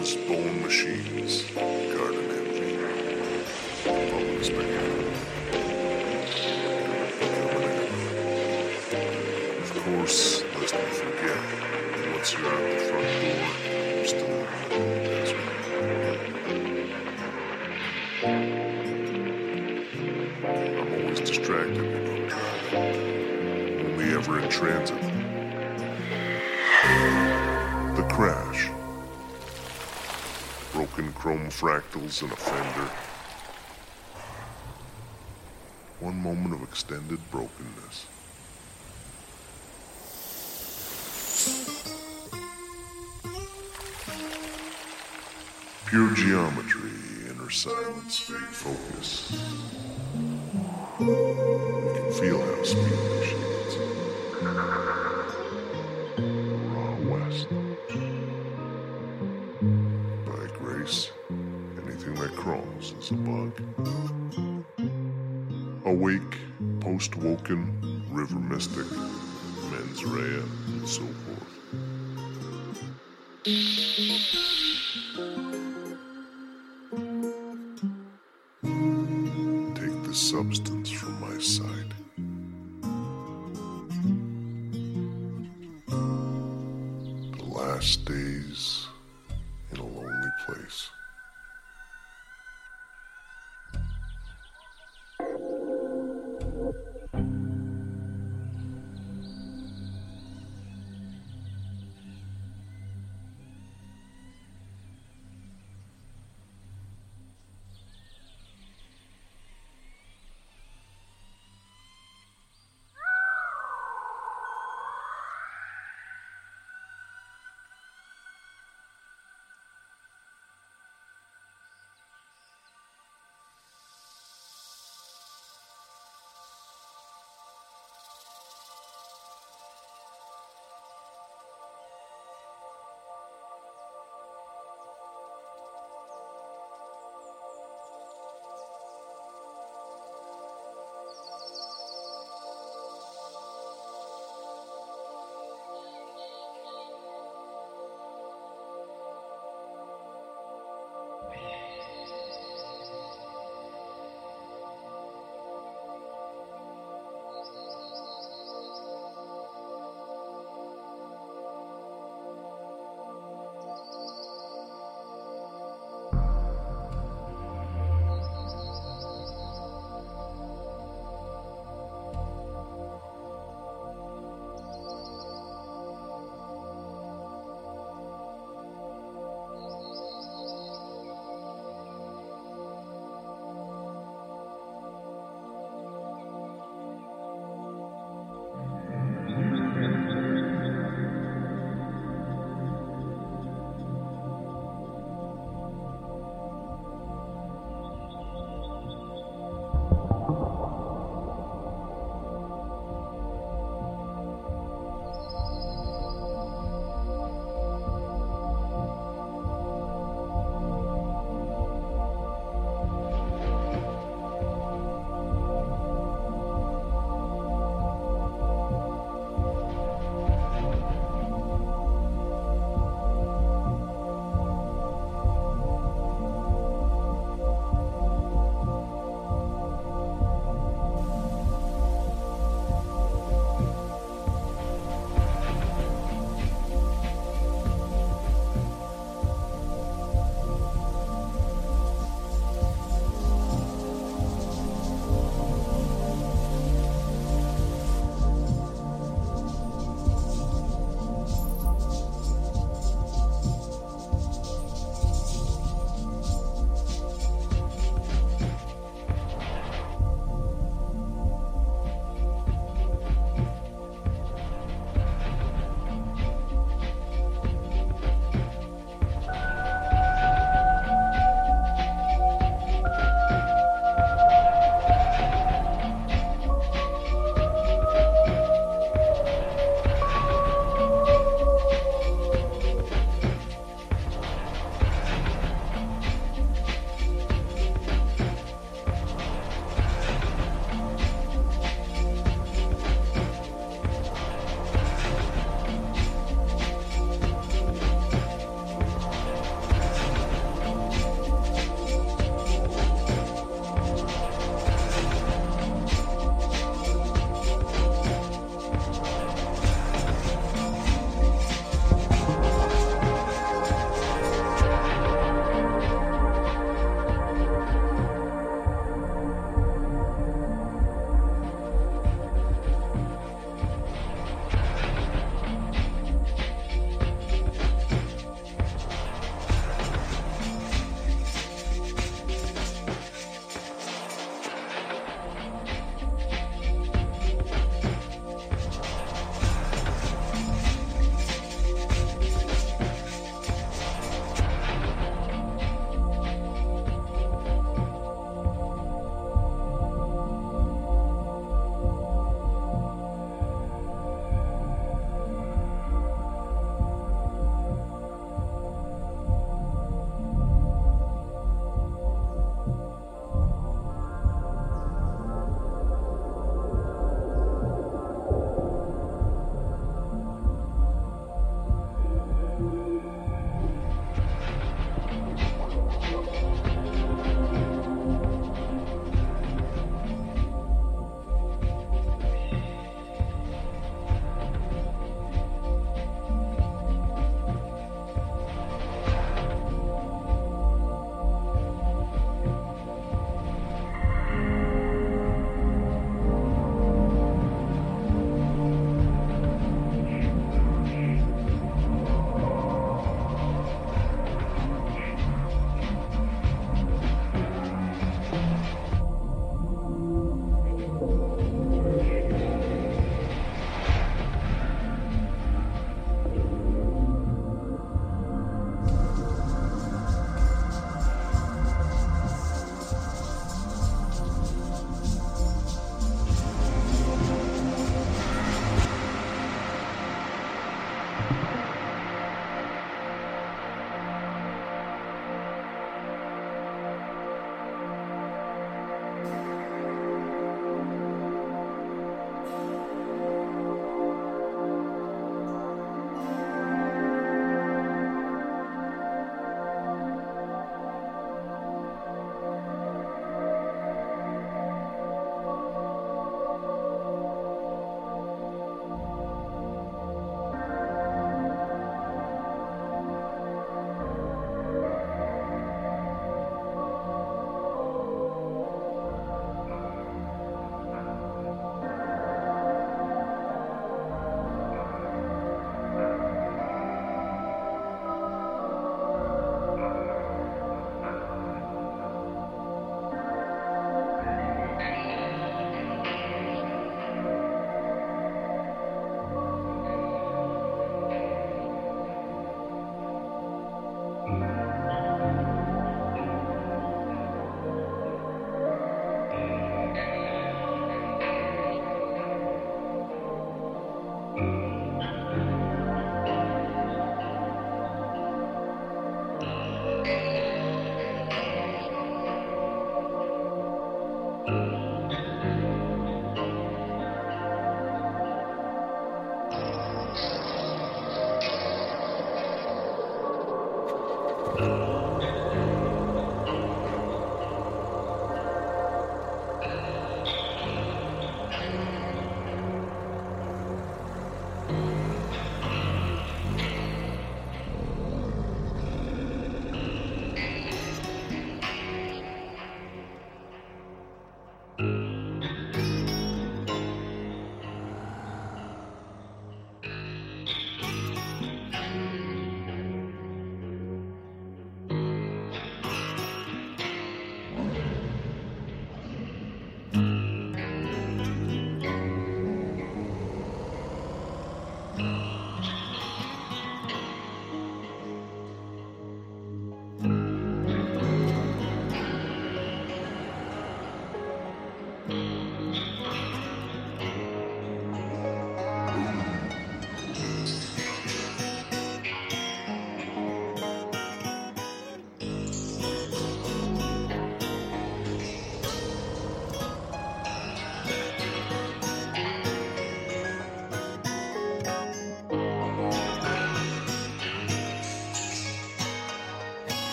Farms, Bone Machines, Garden Public Spectacle. Fractals and a fender. One moment of extended brokenness. Pure geometry, inner silence, vague focus. You can feel how speed machines. A bug. Awake, post woken, river mystic, mens rea, and so forth. Take the substance from my sight. The last days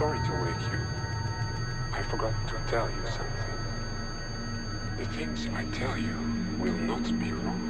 Sorry to wake you. I forgot to tell you something. The things I tell you will not be wrong.